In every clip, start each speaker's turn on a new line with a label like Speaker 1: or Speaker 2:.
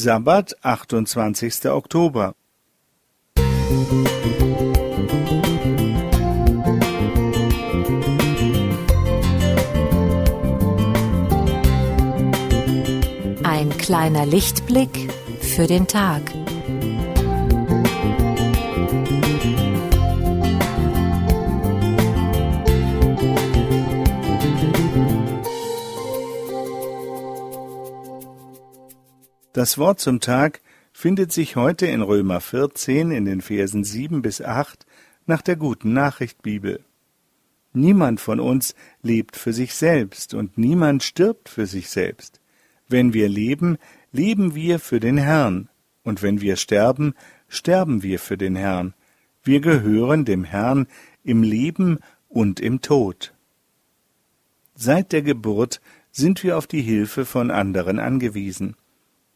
Speaker 1: Sabbat, 28. Oktober.
Speaker 2: Ein kleiner Lichtblick für den Tag.
Speaker 1: Das Wort zum Tag findet sich heute in Römer 14 in den Versen 7 bis 8 nach der guten Nachricht Bibel. Niemand von uns lebt für sich selbst und niemand stirbt für sich selbst. Wenn wir leben, leben wir für den Herrn, und wenn wir sterben, sterben wir für den Herrn. Wir gehören dem Herrn im Leben und im Tod. Seit der Geburt sind wir auf die Hilfe von anderen angewiesen.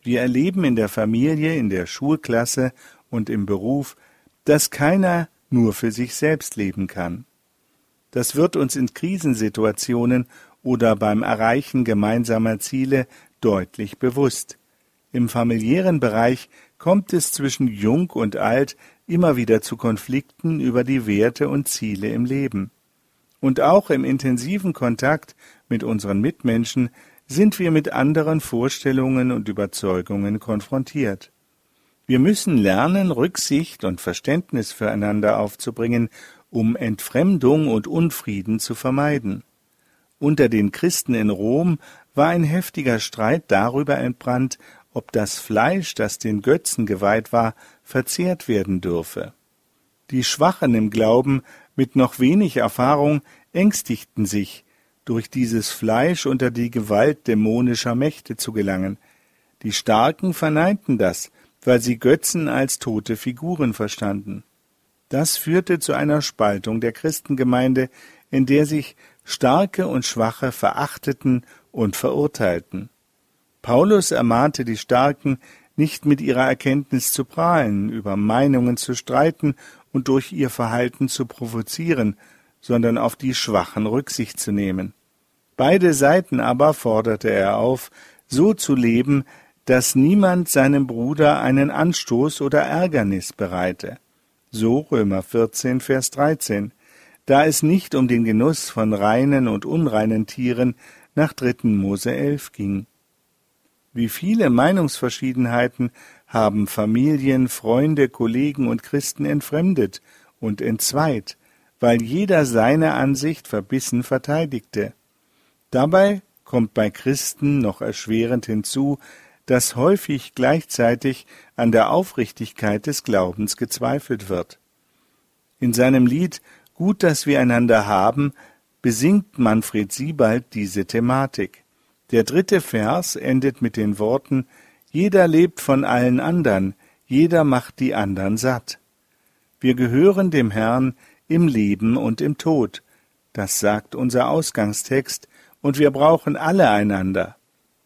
Speaker 1: Wir erleben in der Familie, in der Schulklasse und im Beruf, dass keiner nur für sich selbst leben kann. Das wird uns in Krisensituationen oder beim Erreichen gemeinsamer Ziele deutlich bewusst. Im familiären Bereich kommt es zwischen Jung und Alt immer wieder zu Konflikten über die Werte und Ziele im Leben. Und auch im intensiven Kontakt mit unseren Mitmenschen sind wir mit anderen Vorstellungen und Überzeugungen konfrontiert. Wir müssen lernen, Rücksicht und Verständnis füreinander aufzubringen, um Entfremdung und Unfrieden zu vermeiden. Unter den Christen in Rom war ein heftiger Streit darüber entbrannt, ob das Fleisch, das den Götzen geweiht war, verzehrt werden dürfe. Die Schwachen im Glauben mit noch wenig Erfahrung ängstigten sich, durch dieses Fleisch unter die Gewalt dämonischer Mächte zu gelangen. Die Starken verneinten das, weil sie Götzen als tote Figuren verstanden. Das führte zu einer Spaltung der Christengemeinde, in der sich Starke und Schwache verachteten und verurteilten. Paulus ermahnte die Starken, nicht mit ihrer Erkenntnis zu prahlen, über Meinungen zu streiten und durch ihr Verhalten zu provozieren, sondern auf die Schwachen Rücksicht zu nehmen. Beide Seiten aber forderte er auf, so zu leben, dass niemand seinem Bruder einen Anstoß oder Ärgernis bereite. So Römer 14, Vers 13, da es nicht um den Genuss von reinen und unreinen Tieren nach 3. Mose 11 ging. Wie viele Meinungsverschiedenheiten haben Familien, Freunde, Kollegen und Christen entfremdet und entzweit, weil jeder seine Ansicht verbissen verteidigte. Dabei kommt bei Christen noch erschwerend hinzu, dass häufig gleichzeitig an der Aufrichtigkeit des Glaubens gezweifelt wird. In seinem Lied Gut, dass wir einander haben, besingt Manfred Siebald diese Thematik. Der dritte Vers endet mit den Worten Jeder lebt von allen andern, jeder macht die andern satt. Wir gehören dem Herrn im Leben und im Tod. Das sagt unser Ausgangstext, und wir brauchen alle einander.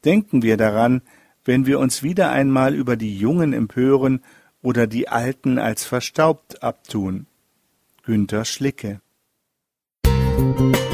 Speaker 1: Denken wir daran, wenn wir uns wieder einmal über die Jungen empören oder die Alten als verstaubt abtun. Günter Schlicke Musik